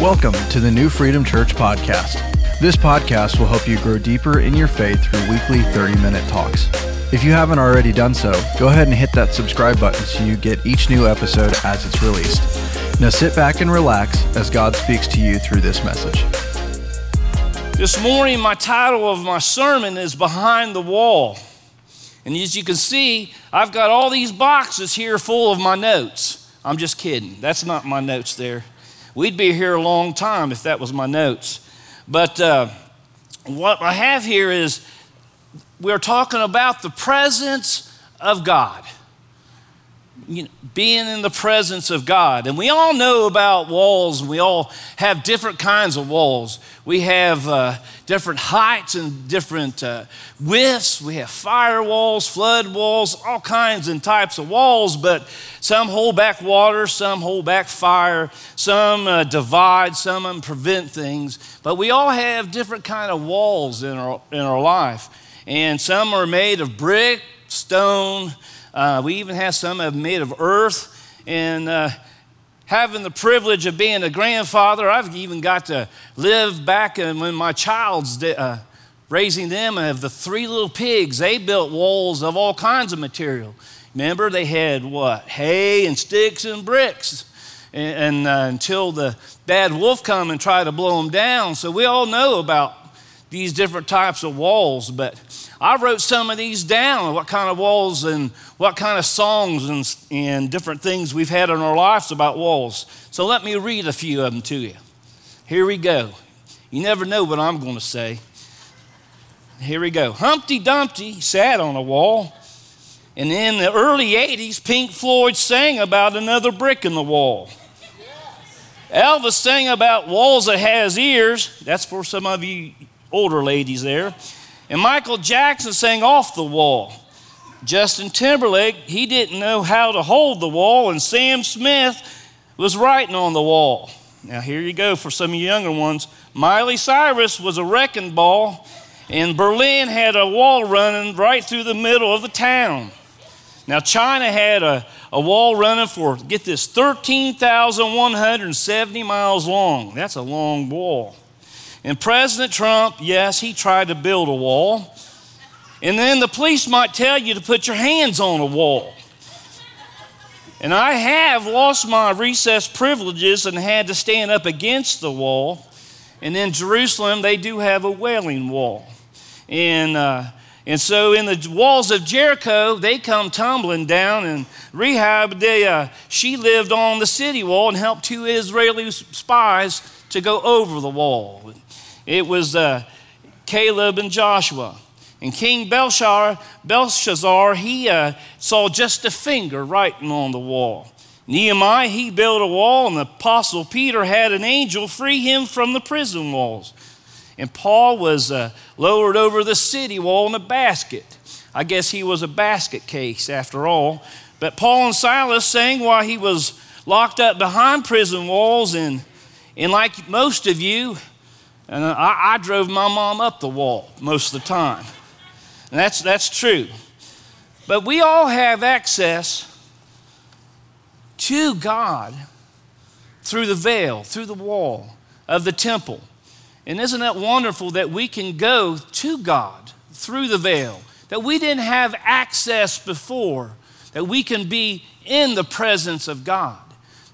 Welcome to the New Freedom Church podcast. This podcast will help you grow deeper in your faith through weekly 30 minute talks. If you haven't already done so, go ahead and hit that subscribe button so you get each new episode as it's released. Now sit back and relax as God speaks to you through this message. This morning, my title of my sermon is Behind the Wall. And as you can see, I've got all these boxes here full of my notes. I'm just kidding. That's not my notes there. We'd be here a long time if that was my notes. But uh, what I have here is we're talking about the presence of God you know, being in the presence of God. And we all know about walls, we all have different kinds of walls. We have uh, different heights and different uh, widths. We have fire walls, flood walls, all kinds and types of walls, but some hold back water, some hold back fire, some uh, divide, some prevent things. But we all have different kind of walls in our, in our life. And some are made of brick, stone, uh, we even have some of them made of earth. And uh, having the privilege of being a grandfather, I've even got to live back when my child's uh, raising them. I have the three little pigs. They built walls of all kinds of material. Remember, they had what? Hay and sticks and bricks. And, and uh, until the bad wolf come and try to blow them down. So we all know about these different types of walls, but I wrote some of these down, what kind of walls and what kind of songs and, and different things we've had in our lives about walls. So let me read a few of them to you. Here we go. You never know what I'm going to say. Here we go. Humpty Dumpty sat on a wall, and in the early 80s, Pink Floyd sang about another brick in the wall. Elvis sang about walls that has ears. That's for some of you older ladies there. And Michael Jackson sang off the wall. Justin Timberlake, he didn't know how to hold the wall, and Sam Smith was writing on the wall. Now, here you go for some of you younger ones. Miley Cyrus was a wrecking ball, and Berlin had a wall running right through the middle of the town. Now, China had a, a wall running for, get this, 13,170 miles long. That's a long wall. And President Trump, yes, he tried to build a wall. And then the police might tell you to put your hands on a wall. And I have lost my recess privileges and had to stand up against the wall. And in Jerusalem, they do have a wailing wall. And, uh, and so in the walls of Jericho, they come tumbling down. And Rahab, they, uh, she lived on the city wall and helped two Israeli spies to go over the wall. It was uh, Caleb and Joshua. And King Belshazzar, Belshazzar he uh, saw just a finger writing on the wall. Nehemiah, he built a wall, and the apostle Peter had an angel free him from the prison walls. And Paul was uh, lowered over the city wall in a basket. I guess he was a basket case after all. But Paul and Silas sang while he was locked up behind prison walls. And, and like most of you, and I, I drove my mom up the wall most of the time. And that's, that's true. But we all have access to God through the veil, through the wall of the temple. And isn't that wonderful that we can go to God through the veil, that we didn't have access before, that we can be in the presence of God?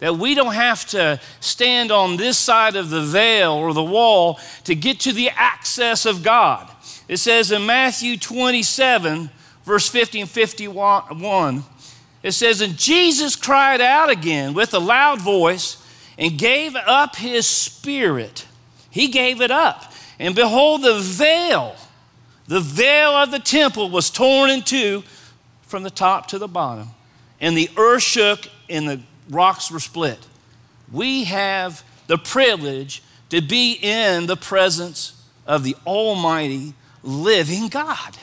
That we don't have to stand on this side of the veil or the wall to get to the access of God. It says in Matthew 27, verse 50 and 51, it says, And Jesus cried out again with a loud voice and gave up his spirit. He gave it up. And behold, the veil, the veil of the temple was torn in two from the top to the bottom. And the earth shook and the rocks were split. We have the privilege to be in the presence of the Almighty living God.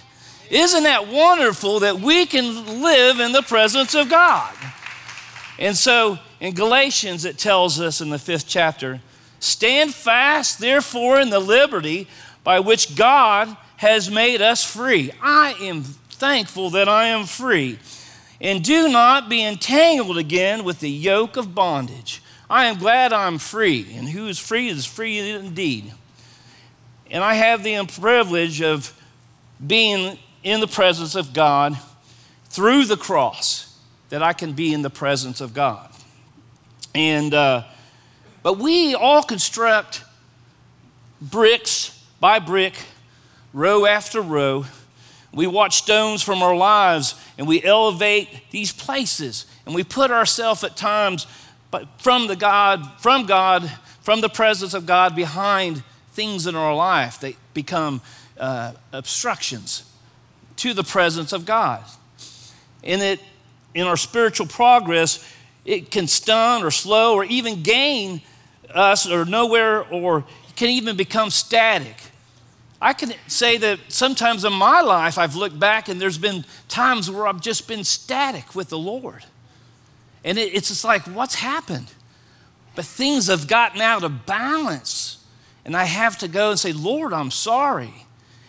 Isn't that wonderful that we can live in the presence of God? And so in Galatians, it tells us in the fifth chapter stand fast, therefore, in the liberty by which God has made us free. I am thankful that I am free and do not be entangled again with the yoke of bondage. I am glad I'm free, and who is free is free indeed. And I have the privilege of being in the presence of God through the cross, that I can be in the presence of God. And, uh, but we all construct bricks by brick, row after row. We watch stones from our lives and we elevate these places and we put ourselves at times from the God, from God, from the presence of God behind things in our life that become uh, obstructions to the presence of God. And it, in our spiritual progress, it can stun or slow or even gain us or nowhere or can even become static. I can say that sometimes in my life I've looked back and there's been times where I've just been static with the Lord. And it, it's just like, what's happened? But things have gotten out of balance. And I have to go and say, Lord, I'm sorry.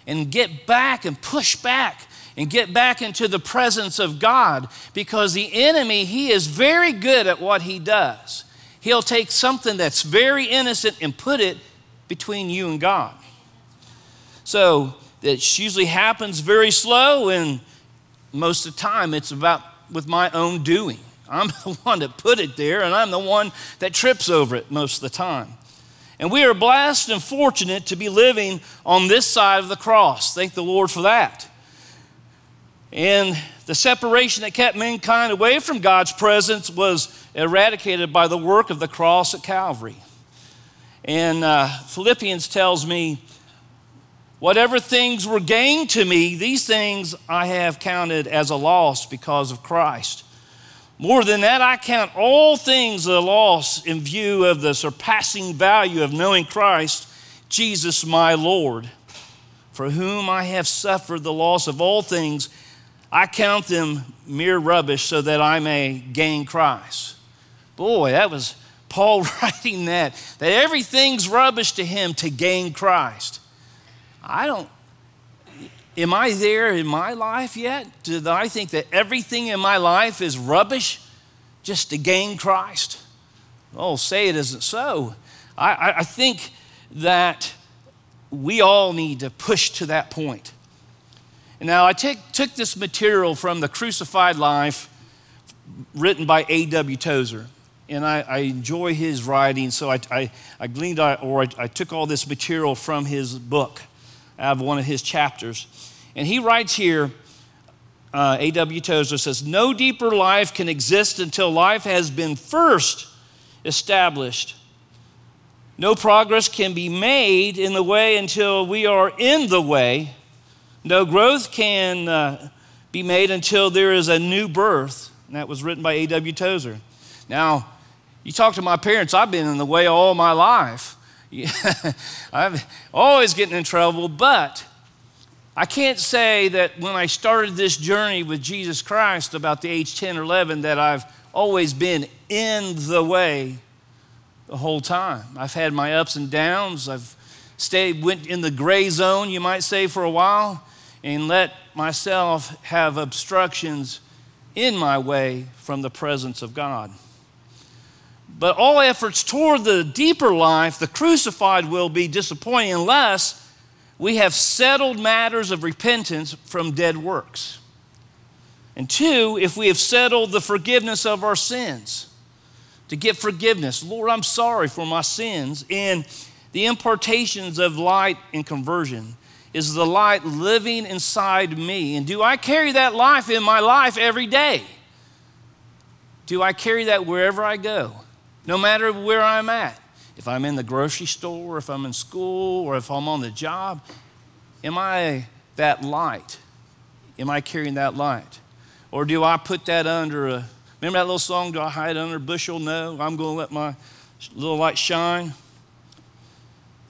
And get back and push back and get back into the presence of God because the enemy, he is very good at what he does. He'll take something that's very innocent and put it between you and God. So it usually happens very slow, and most of the time it's about with my own doing. I'm the one that put it there, and I'm the one that trips over it most of the time. And we are blessed and fortunate to be living on this side of the cross. Thank the Lord for that. And the separation that kept mankind away from God's presence was eradicated by the work of the cross at Calvary. And uh, Philippians tells me, whatever things were gained to me, these things I have counted as a loss because of Christ. More than that, I count all things a loss in view of the surpassing value of knowing Christ, Jesus my Lord, for whom I have suffered the loss of all things. I count them mere rubbish so that I may gain Christ. Boy, that was Paul writing that, that everything's rubbish to him to gain Christ. I don't, Am I there in my life yet? Do I think that everything in my life is rubbish just to gain Christ? Oh, say it isn't so. I, I think that we all need to push to that point. Now, I take, took this material from The Crucified Life, written by A.W. Tozer. And I, I, enjoy his writing, so I, I, I gleaned or I, I took all this material from his book out of one of his chapters. And he writes here, uh, A.W. Tozer says, No deeper life can exist until life has been first established. No progress can be made in the way until we are in the way. No growth can uh, be made until there is a new birth. And that was written by A.W. Tozer. Now, you talk to my parents, I've been in the way all my life. I've always getting in trouble, but I can't say that when I started this journey with Jesus Christ about the age 10 or 11 that I've always been in the way the whole time. I've had my ups and downs. I've stayed went in the gray zone, you might say, for a while, and let myself have obstructions in my way from the presence of God. But all efforts toward the deeper life, the crucified, will be disappointing unless we have settled matters of repentance from dead works. And two, if we have settled the forgiveness of our sins, to get forgiveness. Lord, I'm sorry for my sins. And the impartations of light and conversion is the light living inside me. And do I carry that life in my life every day? Do I carry that wherever I go? No matter where I'm at. If I'm in the grocery store, if I'm in school, or if I'm on the job, am I that light? Am I carrying that light? Or do I put that under a, remember that little song, Do I hide under a bushel? No, I'm going to let my little light shine.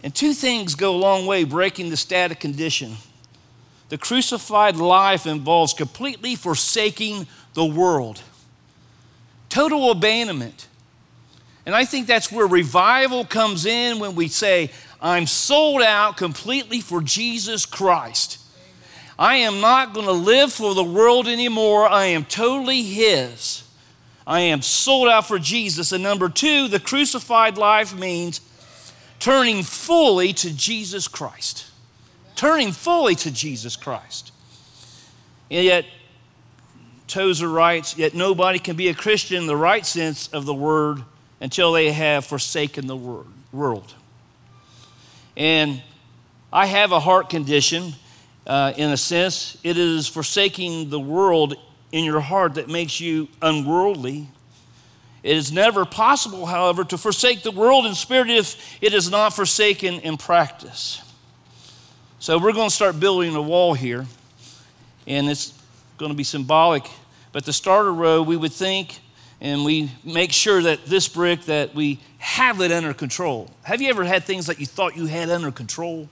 And two things go a long way breaking the static condition. The crucified life involves completely forsaking the world, total abandonment. And I think that's where revival comes in when we say, I'm sold out completely for Jesus Christ. I am not going to live for the world anymore. I am totally His. I am sold out for Jesus. And number two, the crucified life means turning fully to Jesus Christ. Turning fully to Jesus Christ. And yet, Tozer writes, yet nobody can be a Christian in the right sense of the word until they have forsaken the world. And I have a heart condition uh, in a sense. It is forsaking the world in your heart that makes you unworldly. It is never possible, however, to forsake the world in spirit if it is not forsaken in practice. So we're going to start building a wall here, and it's going to be symbolic. But the starter row, we would think, and we make sure that this brick that we have it under control. Have you ever had things that you thought you had under control?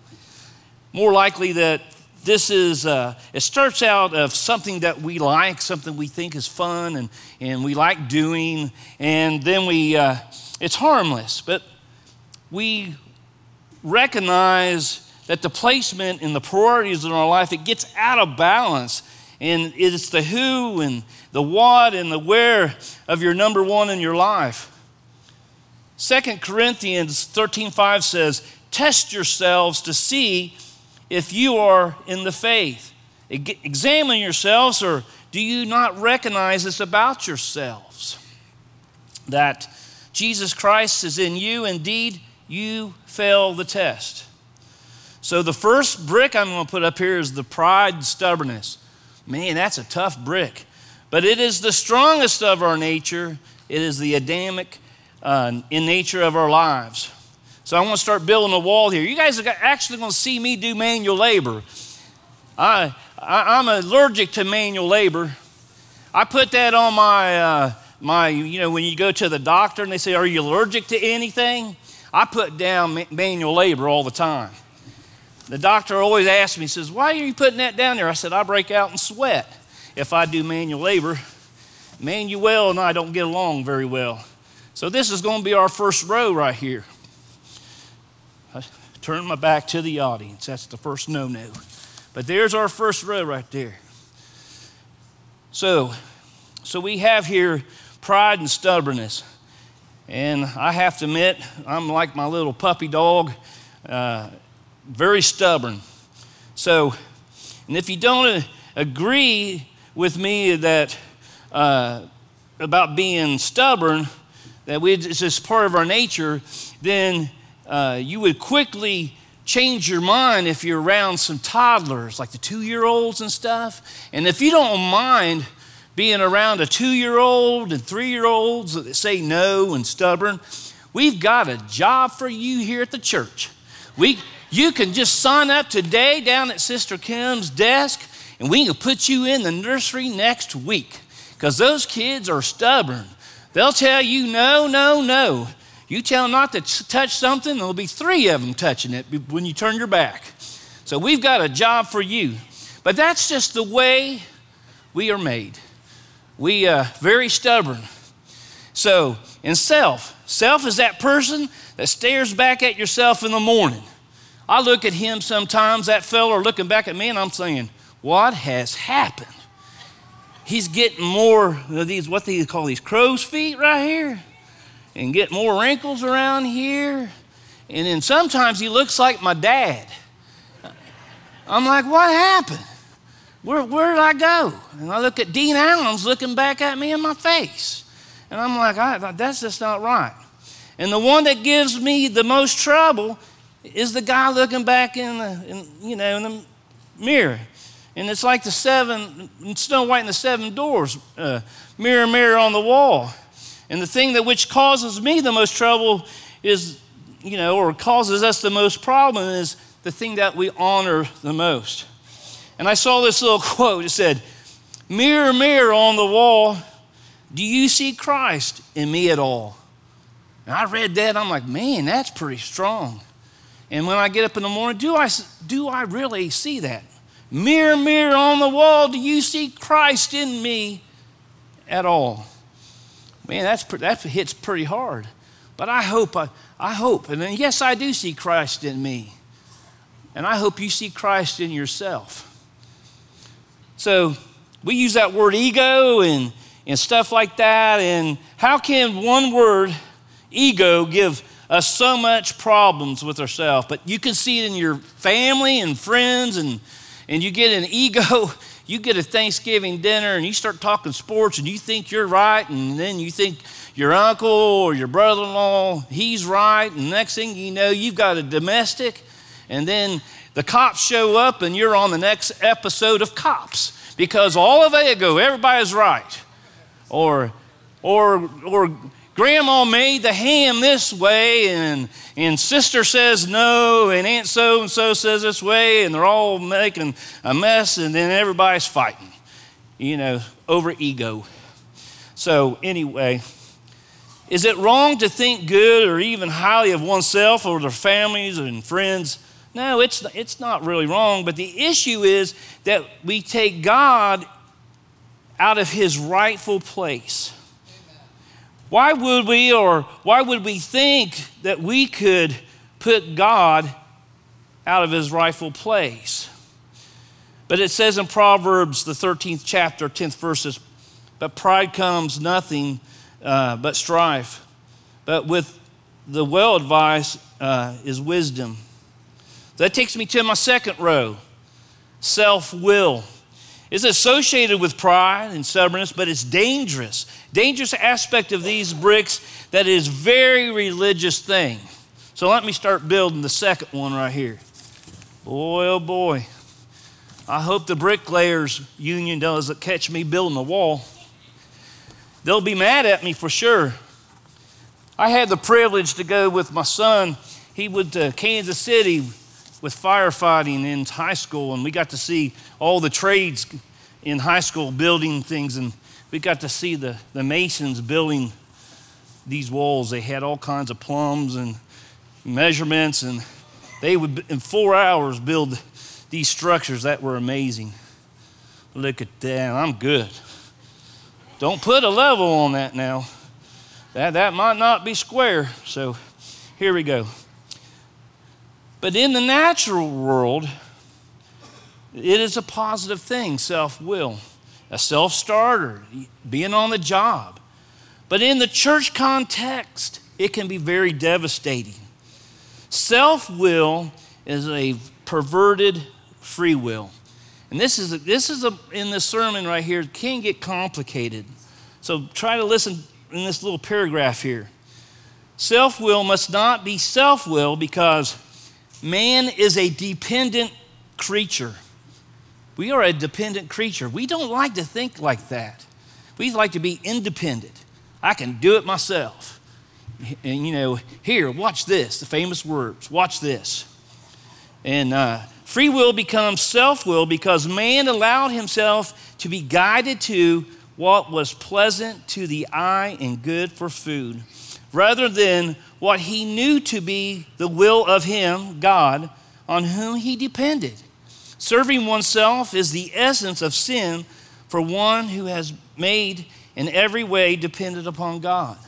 More likely that this is uh, it starts out of something that we like something we think is fun and, and we like doing and then we uh, it's harmless but we recognize that the placement and the priorities in our life it gets out of balance and it's the who and the what and the where of your number one in your life Second corinthians 13:5 says test yourselves to see if you are in the faith. Examine yourselves, or do you not recognize this about yourselves? That Jesus Christ is in you, indeed, you fail the test. So, the first brick I'm going to put up here is the pride and stubbornness. Man, that's a tough brick. But it is the strongest of our nature, it is the Adamic uh, in nature of our lives. So I want to start building a wall here. You guys are actually going to see me do manual labor. I, I, am allergic to manual labor. I put that on my, uh, my, you know, when you go to the doctor and they say, Are you allergic to anything? I put down manual labor all the time. The doctor always asks me, he says, Why are you putting that down there? I said, I break out in sweat if I do manual labor. Manuel and I don't get along very well. So this is going to be our first row right here. I turn my back to the audience. That's the first no no. But there's our first row right there. So, so we have here pride and stubbornness. And I have to admit, I'm like my little puppy dog, uh, very stubborn. So, and if you don't agree with me that uh, about being stubborn, that we, it's just part of our nature, then uh, you would quickly change your mind if you're around some toddlers, like the two year olds and stuff. And if you don't mind being around a two year old and three year olds that say no and stubborn, we've got a job for you here at the church. We, you can just sign up today down at Sister Kim's desk, and we can put you in the nursery next week because those kids are stubborn. They'll tell you no, no, no. You tell them not to touch something, there'll be three of them touching it when you turn your back. So we've got a job for you. But that's just the way we are made. We are uh, very stubborn. So, in self, self is that person that stares back at yourself in the morning. I look at him sometimes, that fella looking back at me, and I'm saying, What has happened? He's getting more of these, what they call these crow's feet right here and get more wrinkles around here. And then sometimes he looks like my dad. I'm like, what happened? Where, where did I go? And I look at Dean Allen's looking back at me in my face. And I'm like, that's just not right. And the one that gives me the most trouble is the guy looking back in the, in, you know, in the mirror. And it's like the seven, Snow White and the seven dwarfs, uh, mirror, mirror on the wall. And the thing that which causes me the most trouble is, you know, or causes us the most problem is the thing that we honor the most. And I saw this little quote. It said, Mirror, mirror on the wall, do you see Christ in me at all? And I read that, I'm like, man, that's pretty strong. And when I get up in the morning, do I, do I really see that? Mirror, mirror on the wall, do you see Christ in me at all? Man, that's, that hits pretty hard. But I hope, I, I hope, and then, yes, I do see Christ in me. And I hope you see Christ in yourself. So we use that word ego, and, and stuff like that. And how can one word, ego, give us so much problems with ourselves? But you can see it in your family and friends, and, and you get an ego. You get a Thanksgiving dinner and you start talking sports and you think you're right, and then you think your uncle or your brother in law, he's right, and next thing you know, you've got a domestic, and then the cops show up and you're on the next episode of Cops because all of ego, everybody's right. Or, or, or grandma made the ham this way and, and sister says no and aunt so and so says this way and they're all making a mess and then everybody's fighting, you know, over ego. So, anyway, is it wrong to think good or even highly of oneself or their families and friends? No, it's, it's not really wrong, but the issue is that we take God out of his rightful place. Why would we or why would we think that we could put God out of his rightful place? But it says in Proverbs, the 13th chapter, 10th verses, but pride comes nothing uh, but strife. But with the well advised uh, is wisdom. That takes me to my second row self will. It's associated with pride and stubbornness, but it's dangerous. Dangerous aspect of these bricks that is very religious thing. So let me start building the second one right here. Boy, oh boy. I hope the bricklayers union doesn't catch me building a wall. They'll be mad at me for sure. I had the privilege to go with my son. He went to Kansas City with firefighting in high school, and we got to see all the trades in high school building things, and we got to see the, the masons building these walls. They had all kinds of plumbs and measurements, and they would, in four hours, build these structures that were amazing. Look at that, I'm good. Don't put a level on that now. That, that might not be square. So here we go. But in the natural world, it is a positive thing, self will, a self starter, being on the job. But in the church context, it can be very devastating. Self will is a perverted free will. And this is, a, this is a, in this sermon right here, can get complicated. So try to listen in this little paragraph here. Self will must not be self will because Man is a dependent creature. We are a dependent creature. We don't like to think like that. We like to be independent. I can do it myself. And you know, here, watch this, the famous words, watch this. And uh, free will becomes self will because man allowed himself to be guided to what was pleasant to the eye and good for food, rather than what he knew to be the will of him, God, on whom he depended. Serving oneself is the essence of sin for one who has made in every way dependent upon God.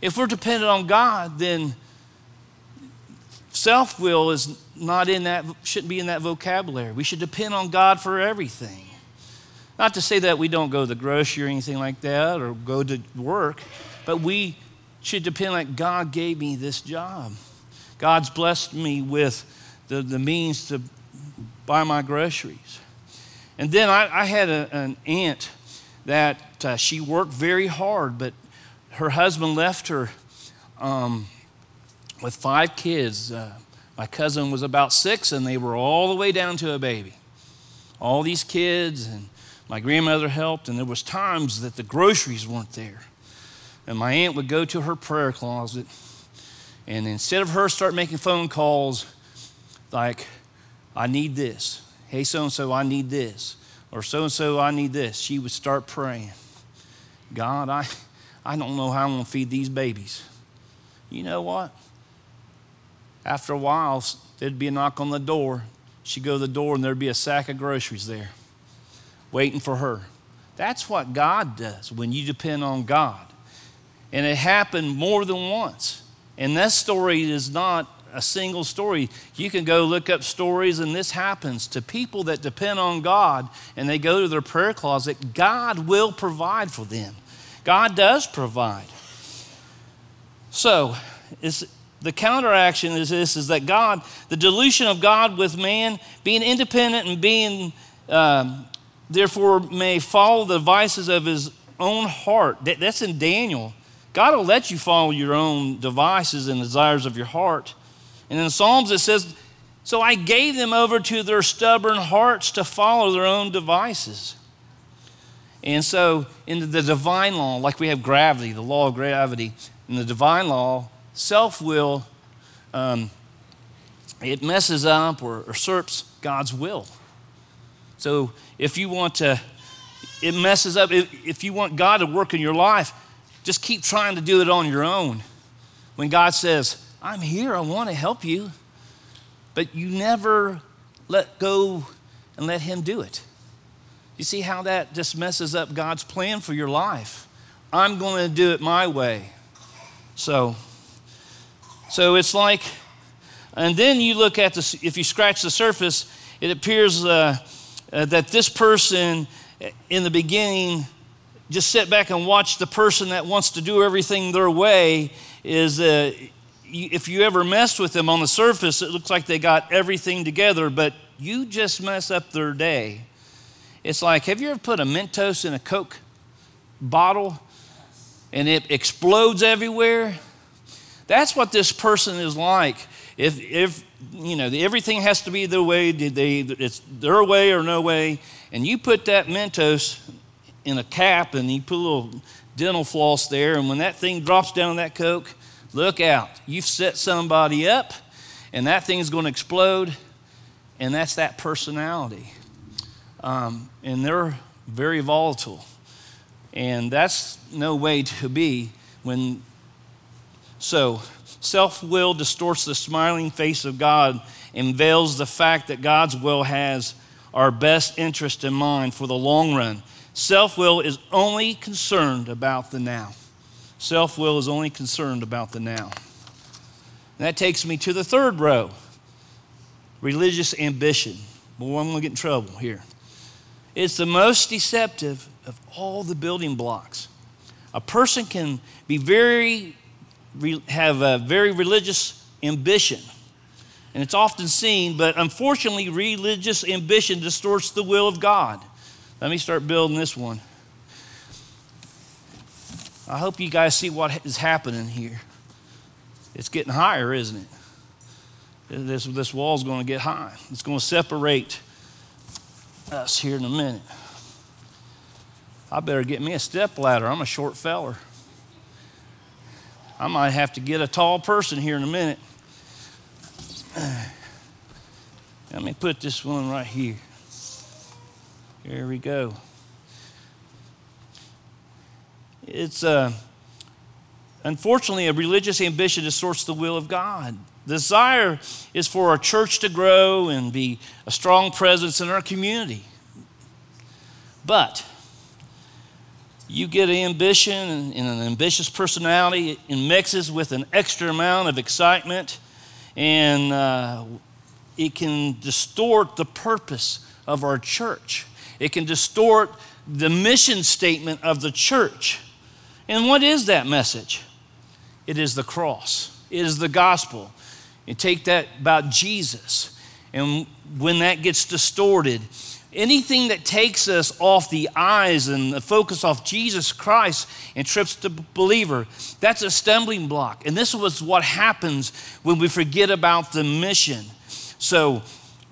If we're dependent on God, then self will is not in that, shouldn't be in that vocabulary. We should depend on God for everything. Not to say that we don't go to the grocery or anything like that or go to work, but we should depend like God gave me this job. God's blessed me with the, the means to buy my groceries. And then I, I had a, an aunt that uh, she worked very hard, but her husband left her um, with five kids. Uh, my cousin was about six, and they were all the way down to a baby. All these kids, and my grandmother helped, and there was times that the groceries weren't there. And my aunt would go to her prayer closet, and instead of her start making phone calls like, I need this. Hey, so and so, I need this. Or so and so, I need this. She would start praying. God, I, I don't know how I'm going to feed these babies. You know what? After a while, there'd be a knock on the door. She'd go to the door, and there'd be a sack of groceries there waiting for her. That's what God does when you depend on God. And it happened more than once. And that story is not a single story. You can go look up stories, and this happens to people that depend on God and they go to their prayer closet. God will provide for them. God does provide. So, it's, the counteraction is this is that God, the delusion of God with man, being independent and being, um, therefore, may follow the vices of his own heart. That, that's in Daniel. God will let you follow your own devices and desires of your heart. And in Psalms, it says, So I gave them over to their stubborn hearts to follow their own devices. And so, in the divine law, like we have gravity, the law of gravity, in the divine law, self will, um, it messes up or usurps God's will. So, if you want to, it messes up. If you want God to work in your life, just keep trying to do it on your own. When God says, I'm here, I want to help you, but you never let go and let Him do it. You see how that just messes up God's plan for your life? I'm going to do it my way. So, so it's like, and then you look at this, if you scratch the surface, it appears uh, uh, that this person in the beginning just sit back and watch the person that wants to do everything their way is uh, if you ever messed with them on the surface it looks like they got everything together but you just mess up their day. It's like have you ever put a mentos in a coke bottle and it explodes everywhere? That's what this person is like. If, if you know everything has to be their way they, it's their way or no way and you put that mentos in a cap and you put a little dental floss there, and when that thing drops down that Coke, look out. You've set somebody up, and that thing is going to explode, and that's that personality. Um, and they're very volatile. And that's no way to be when. So, self will distorts the smiling face of God and veils the fact that God's will has our best interest in mind for the long run. Self will is only concerned about the now. Self will is only concerned about the now. And that takes me to the third row religious ambition. Boy, I'm going to get in trouble here. It's the most deceptive of all the building blocks. A person can be very, have a very religious ambition. And it's often seen, but unfortunately, religious ambition distorts the will of God. Let me start building this one. I hope you guys see what is happening here. It's getting higher, isn't it? This, this wall's going to get high. It's going to separate us here in a minute. I better get me a step ladder. I'm a short feller. I might have to get a tall person here in a minute. Let me put this one right here. Here we go. It's uh, unfortunately a religious ambition distorts the will of God. The desire is for our church to grow and be a strong presence in our community. But you get ambition and, an ambitious personality, it mixes with an extra amount of excitement, and uh, it can distort the purpose of our church. It can distort the mission statement of the church. And what is that message? It is the cross, it is the gospel. You take that about Jesus. And when that gets distorted, anything that takes us off the eyes and the focus off Jesus Christ and trips the believer, that's a stumbling block. And this was what happens when we forget about the mission. So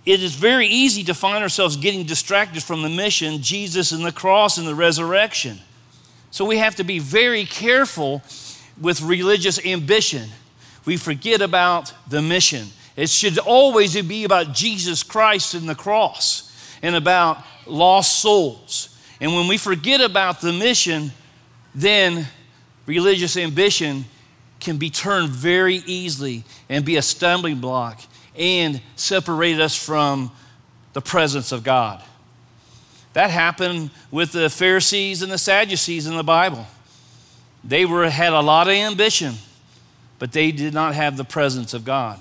it is very easy to find ourselves getting distracted from the mission, Jesus and the cross and the resurrection. So we have to be very careful with religious ambition. We forget about the mission. It should always be about Jesus Christ and the cross and about lost souls. And when we forget about the mission, then religious ambition can be turned very easily and be a stumbling block and separated us from the presence of God. That happened with the Pharisees and the Sadducees in the Bible. They were, had a lot of ambition, but they did not have the presence of God.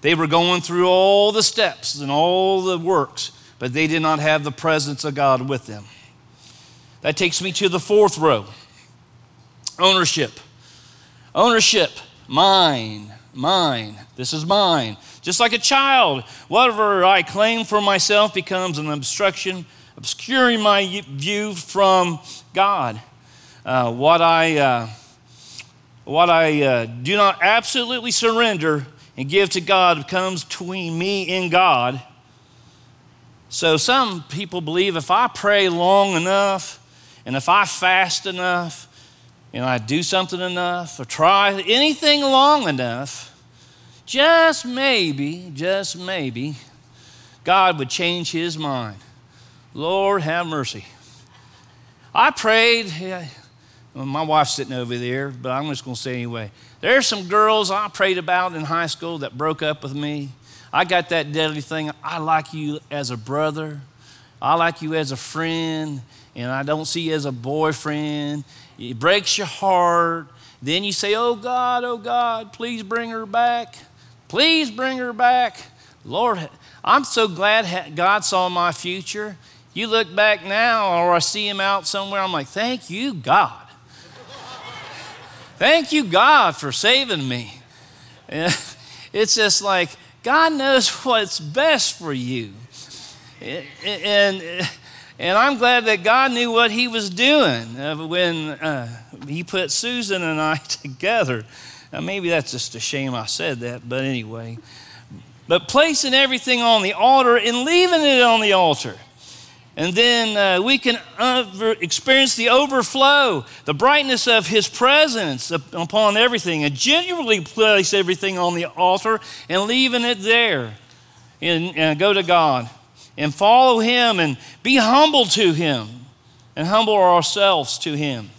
They were going through all the steps and all the works, but they did not have the presence of God with them. That takes me to the fourth row ownership. Ownership, mine, mine. This is mine. Just like a child, whatever I claim for myself becomes an obstruction, obscuring my view from God. Uh, what I, uh, what I uh, do not absolutely surrender and give to God comes between me and God. So some people believe if I pray long enough and if I fast enough and I do something enough or try anything long enough, just maybe, just maybe, God would change his mind. Lord, have mercy. I prayed. Well, my wife's sitting over there, but I'm just going to say anyway. There's some girls I prayed about in high school that broke up with me. I got that deadly thing. I like you as a brother. I like you as a friend, and I don't see you as a boyfriend. It breaks your heart. Then you say, Oh God, oh God, please bring her back. Please bring her back. Lord, I'm so glad God saw my future. You look back now, or I see him out somewhere, I'm like, thank you, God. thank you, God, for saving me. It's just like, God knows what's best for you. And, and I'm glad that God knew what He was doing when uh, He put Susan and I together. Now, maybe that's just a shame I said that, but anyway. But placing everything on the altar and leaving it on the altar. And then uh, we can over, experience the overflow, the brightness of His presence upon everything, and genuinely place everything on the altar and leaving it there. And, and go to God and follow Him and be humble to Him and humble ourselves to Him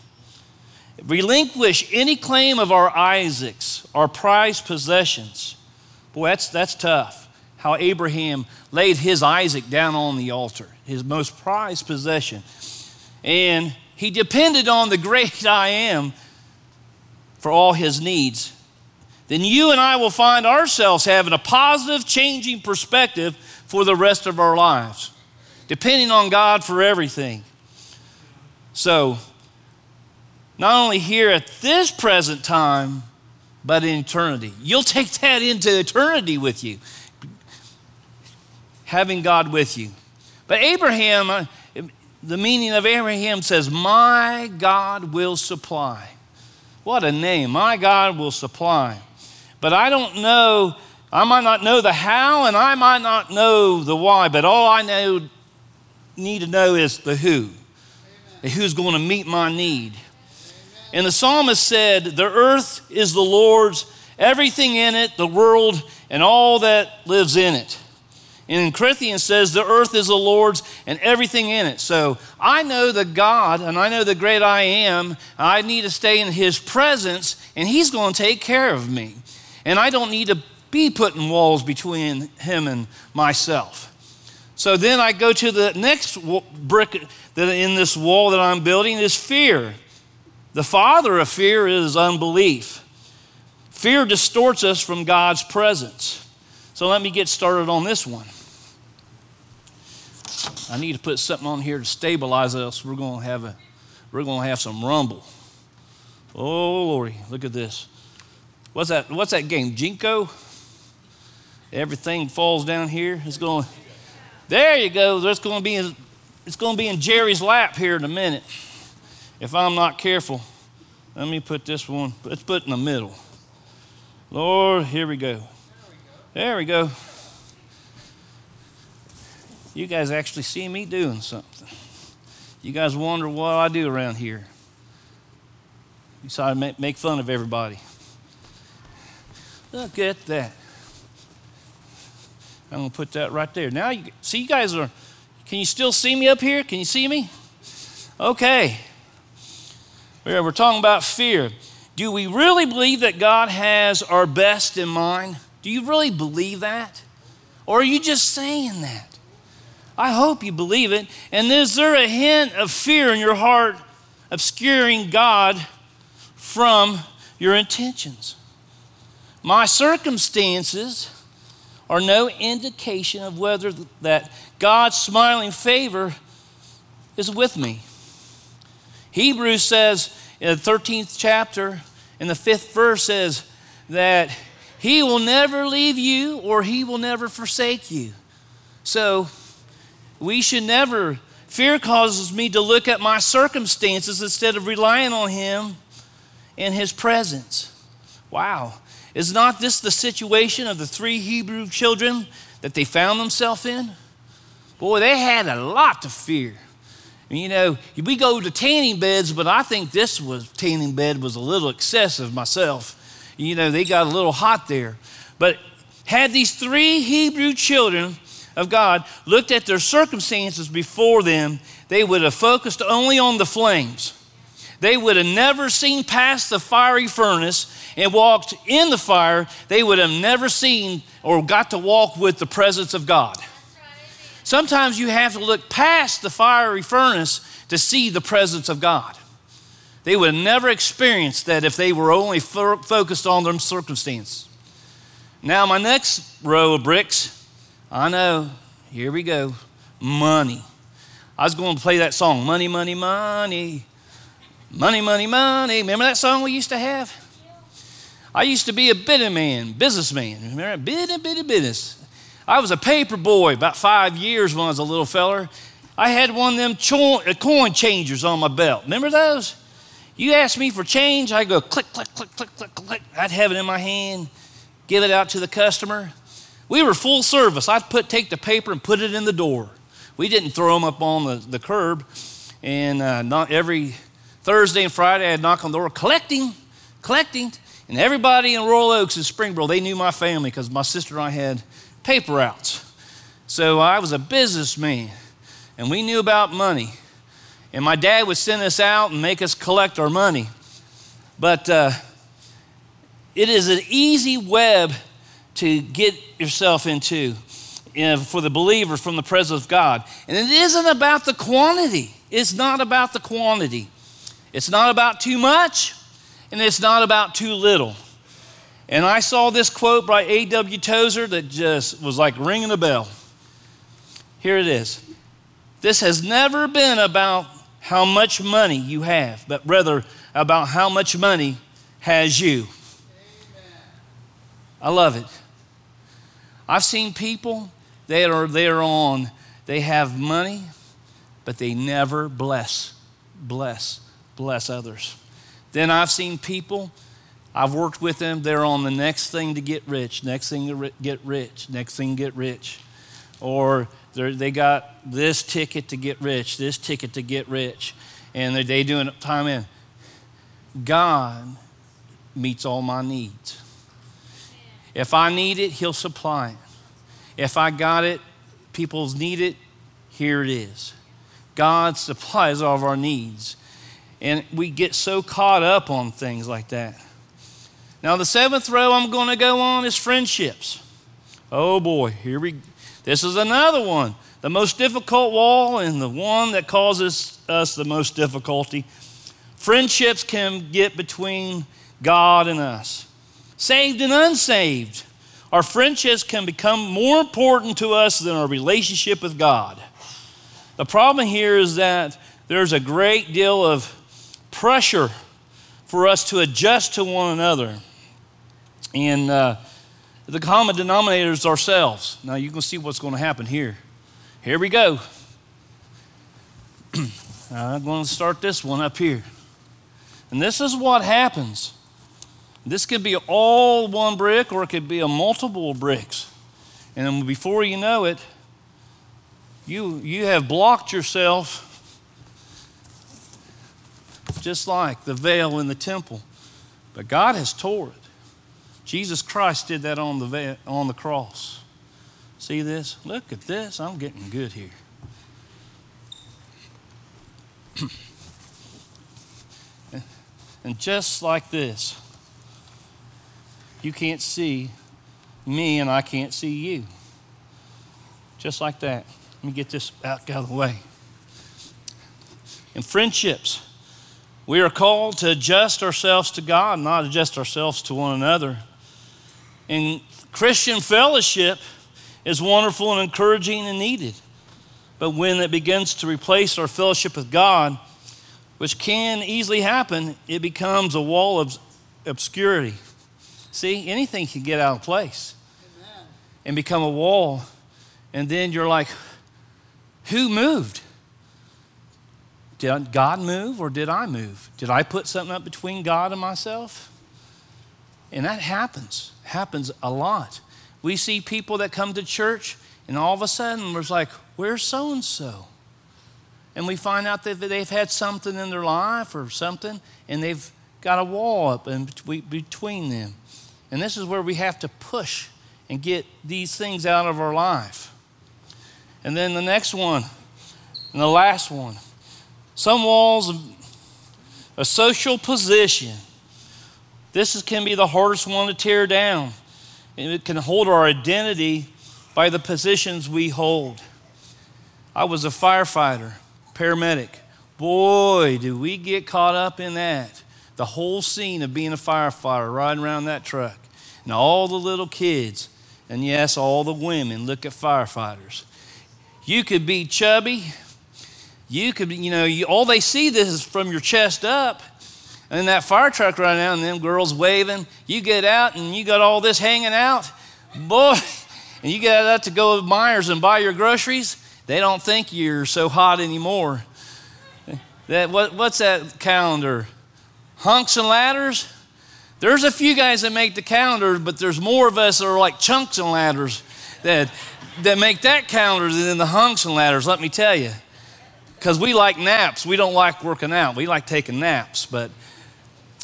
relinquish any claim of our Isaacs, our prized possessions. Boy, that's, that's tough. How Abraham laid his Isaac down on the altar, his most prized possession. And he depended on the great I am for all his needs. Then you and I will find ourselves having a positive, changing perspective for the rest of our lives, depending on God for everything. So, not only here at this present time, but in eternity. You'll take that into eternity with you, having God with you. But Abraham, uh, the meaning of Abraham says, My God will supply. What a name. My God will supply. But I don't know, I might not know the how and I might not know the why, but all I know, need to know is the who. Amen. Who's going to meet my need. And the psalmist said, The earth is the Lord's, everything in it, the world, and all that lives in it. And in Corinthians says, The earth is the Lord's and everything in it. So I know the God and I know the great I am. I need to stay in His presence and He's going to take care of me. And I don't need to be putting walls between Him and myself. So then I go to the next brick that in this wall that I'm building is fear. The father of fear is unbelief. Fear distorts us from God's presence. So let me get started on this one. I need to put something on here to stabilize us. We're going to have a we're going to have some rumble. Oh Lordy, look at this. What's that? What's that game? Jenga? Everything falls down here. It's going. There you go. There's going to be. It's going to be in Jerry's lap here in a minute if I'm not careful, let me put this one, let's put in the middle. Lord, here we go. There we go. You guys actually see me doing something. You guys wonder what I do around here. You saw I make fun of everybody. Look at that. I'm going to put that right there. Now, you see, you guys are, can you still see me up here? Can you see me? Okay. We're talking about fear. Do we really believe that God has our best in mind? Do you really believe that? Or are you just saying that? I hope you believe it. And is there a hint of fear in your heart obscuring God from your intentions? My circumstances are no indication of whether that God's smiling favor is with me. Hebrews says in the 13th chapter, in the fifth verse, says that He will never leave you or He will never forsake you. So we should never, fear causes me to look at my circumstances instead of relying on Him in His presence. Wow. Is not this the situation of the three Hebrew children that they found themselves in? Boy, they had a lot to fear. You know, we go to tanning beds, but I think this was tanning bed was a little excessive myself. You know, they got a little hot there. But had these three Hebrew children of God looked at their circumstances before them, they would have focused only on the flames. They would have never seen past the fiery furnace and walked in the fire. They would have never seen or got to walk with the presence of God. Sometimes you have to look past the fiery furnace to see the presence of God. They would never experienced that if they were only fo- focused on their circumstance. Now, my next row of bricks, I know, here we go money. I was going to play that song, Money, Money, Money. Money, money, money. Remember that song we used to have? I used to be a bitty man, businessman. Remember, bitty, bitty business. I was a paper boy about five years when I was a little feller. I had one of them cho- uh, coin changers on my belt. Remember those? You ask me for change, I go click, click, click, click, click, click. I'd have it in my hand, give it out to the customer. We were full service. I'd put, take the paper and put it in the door. We didn't throw them up on the, the curb. And uh, not every Thursday and Friday, I'd knock on the door, collecting, collecting. And everybody in Royal Oaks and Springboro, they knew my family because my sister and I had paper routes. So I was a businessman, and we knew about money. And my dad would send us out and make us collect our money. But uh, it is an easy web to get yourself into you know, for the believer from the presence of God. And it isn't about the quantity, it's not about the quantity. It's not about too much, and it's not about too little. And I saw this quote by A.W. Tozer that just was like ringing a bell. Here it is. This has never been about how much money you have, but rather about how much money has you. I love it. I've seen people that are there on, they have money, but they never bless, bless, bless others. Then I've seen people I've worked with them. They're on the next thing to get rich, next thing to get rich, next thing to get rich. Or they got this ticket to get rich, this ticket to get rich. And they're they doing time in. God meets all my needs. If I need it, He'll supply it. If I got it, people's need it, here it is. God supplies all of our needs. And we get so caught up on things like that. Now, the seventh row I'm going to go on is friendships. Oh boy, here we This is another one. The most difficult wall and the one that causes us the most difficulty. Friendships can get between God and us, saved and unsaved. Our friendships can become more important to us than our relationship with God. The problem here is that there's a great deal of pressure for us to adjust to one another. And uh, the common denominator is ourselves. Now you can see what's going to happen here. Here we go. I'm going to start this one up here. And this is what happens. This could be all one brick or it could be a multiple bricks. And before you know it, you, you have blocked yourself just like the veil in the temple. But God has tore it. Jesus Christ did that on the, on the cross. See this? Look at this. I'm getting good here. and just like this, you can't see me and I can't see you. Just like that. Let me get this out, out of the way. In friendships, we are called to adjust ourselves to God, not adjust ourselves to one another in Christian fellowship, is wonderful and encouraging and needed. But when it begins to replace our fellowship with God, which can easily happen, it becomes a wall of obscurity. See, anything can get out of place Amen. and become a wall. And then you're like, who moved? Did God move or did I move? Did I put something up between God and myself? And that happens, happens a lot. We see people that come to church and all of a sudden we're like, where's so and so? And we find out that they've had something in their life or something and they've got a wall up in between them. And this is where we have to push and get these things out of our life. And then the next one, and the last one some walls of a social position. This is, can be the hardest one to tear down. And it can hold our identity by the positions we hold. I was a firefighter, paramedic. Boy, do we get caught up in that. The whole scene of being a firefighter, riding around that truck, and all the little kids, and yes, all the women look at firefighters. You could be chubby, you could, you know, you, all they see this is from your chest up. And that fire truck right now, and them girls waving. You get out and you got all this hanging out. Boy, and you get out to go to Meijer's and buy your groceries. They don't think you're so hot anymore. That, what, what's that calendar? Hunks and ladders? There's a few guys that make the calendar, but there's more of us that are like chunks and ladders that, that make that calendar than the hunks and ladders, let me tell you because we like naps. We don't like working out. We like taking naps. But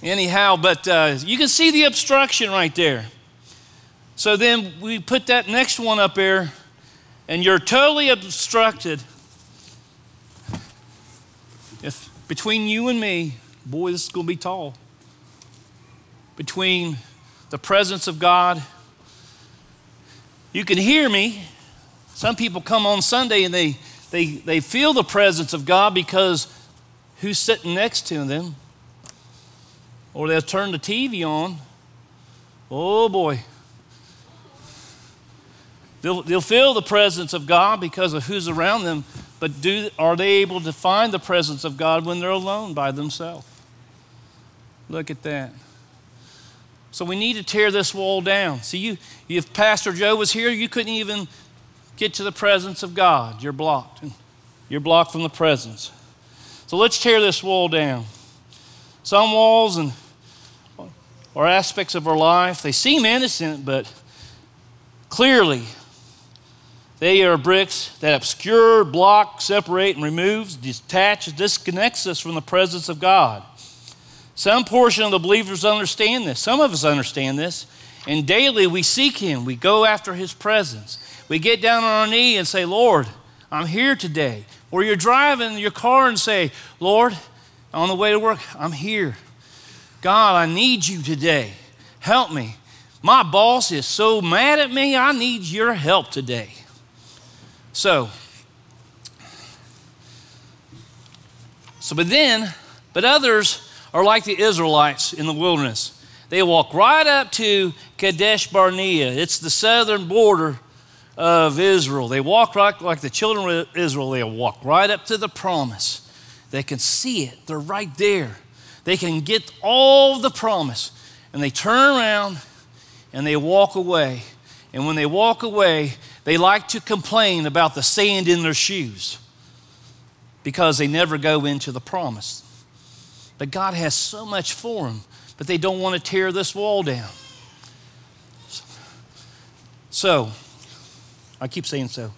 anyhow, but uh, you can see the obstruction right there. So then we put that next one up there, and you're totally obstructed. If between you and me, boy, this is going to be tall. Between the presence of God, you can hear me. Some people come on Sunday and they they, they feel the presence of God because who's sitting next to them? Or they'll turn the TV on. Oh boy. They'll, they'll feel the presence of God because of who's around them, but do, are they able to find the presence of God when they're alone by themselves? Look at that. So we need to tear this wall down. See, you, if Pastor Joe was here, you couldn't even get to the presence of God, you're blocked. You're blocked from the presence. So let's tear this wall down. Some walls and or aspects of our life, they seem innocent, but clearly they are bricks that obscure, block, separate, and remove, detach, disconnects us from the presence of God. Some portion of the believers understand this. Some of us understand this. And daily we seek Him. We go after His presence. We get down on our knee and say, Lord, I'm here today. Or you're driving your car and say, Lord, on the way to work, I'm here. God, I need you today. Help me. My boss is so mad at me, I need your help today. So, so but then, but others are like the Israelites in the wilderness. They walk right up to Kadesh Barnea. It's the southern border of Israel. They walk right like the children of Israel. They walk right up to the promise. They can see it, they're right there. They can get all the promise. And they turn around and they walk away. And when they walk away, they like to complain about the sand in their shoes because they never go into the promise. But God has so much for them, but they don't want to tear this wall down. So, I keep saying so.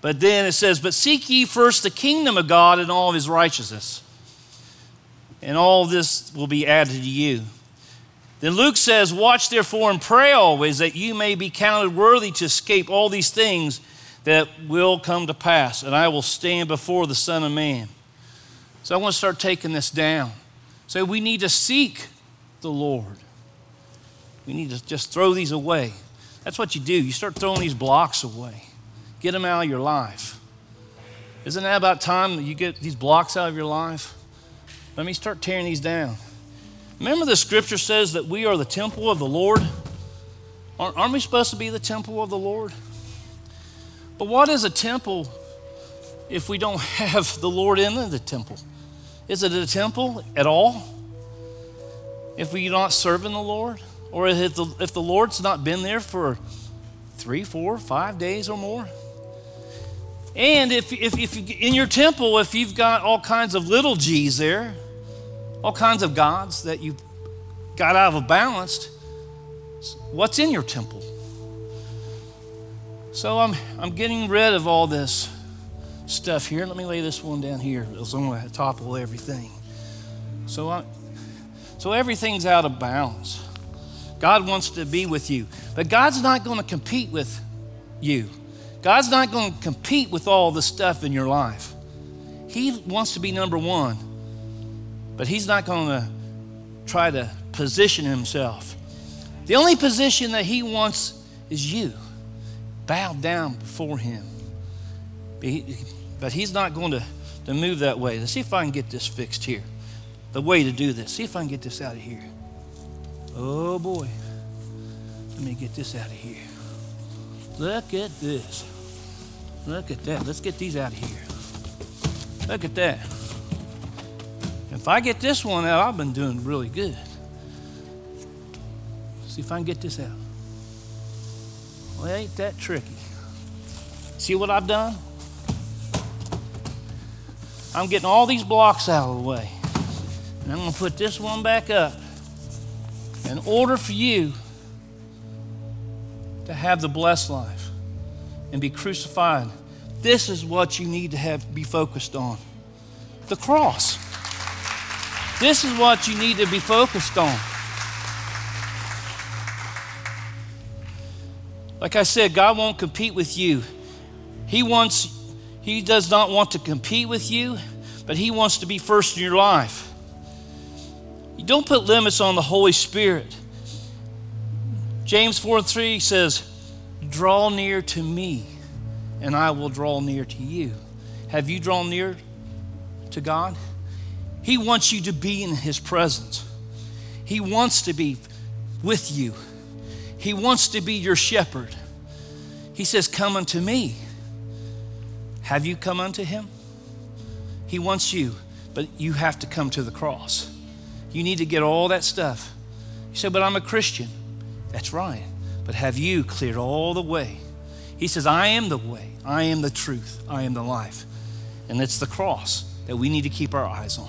But then it says, But seek ye first the kingdom of God and all of his righteousness, and all this will be added to you. Then Luke says, Watch therefore and pray always that you may be counted worthy to escape all these things that will come to pass, and I will stand before the Son of Man. So I want to start taking this down. So we need to seek the Lord. We need to just throw these away. That's what you do. You start throwing these blocks away, get them out of your life. Isn't that about time that you get these blocks out of your life? Let me start tearing these down. Remember, the scripture says that we are the temple of the Lord? Aren't we supposed to be the temple of the Lord? But what is a temple if we don't have the Lord in the temple? Is it a temple at all? If we're not serving the Lord? Or if the, Lord's not been there for three, four, five days or more? And if, if, if in your temple, if you've got all kinds of little g's there, all kinds of gods that you got out of balance, what's in your temple? So I'm, I'm getting rid of all this stuff here. Let me lay this one down here. It's on the top of everything. So, I, so everything's out of bounds. God wants to be with you, but God's not going to compete with you. God's not going to compete with all the stuff in your life. He wants to be number one, but He's not going to try to position Himself. The only position that He wants is you. Bow down before Him. But He's not going to, to move that way. Let's see if I can get this fixed here. The way to do this. See if I can get this out of here. Oh boy. Let me get this out of here. Look at this. Look at that. Let's get these out of here. Look at that. If I get this one out, I've been doing really good. See if I can get this out. Well, ain't that tricky. See what I've done? I'm getting all these blocks out of the way. And I'm going to put this one back up. In order for you to have the blessed life and be crucified, this is what you need to have be focused on. The cross. This is what you need to be focused on. Like I said, God won't compete with you. He wants he does not want to compete with you, but he wants to be first in your life. You don't put limits on the Holy Spirit. James 4 and 3 says, Draw near to me, and I will draw near to you. Have you drawn near to God? He wants you to be in His presence. He wants to be with you. He wants to be your shepherd. He says, Come unto me. Have you come unto Him? He wants you, but you have to come to the cross. You need to get all that stuff. You say, But I'm a Christian. That's right. But have you cleared all the way? He says, I am the way, I am the truth, I am the life. And it's the cross that we need to keep our eyes on.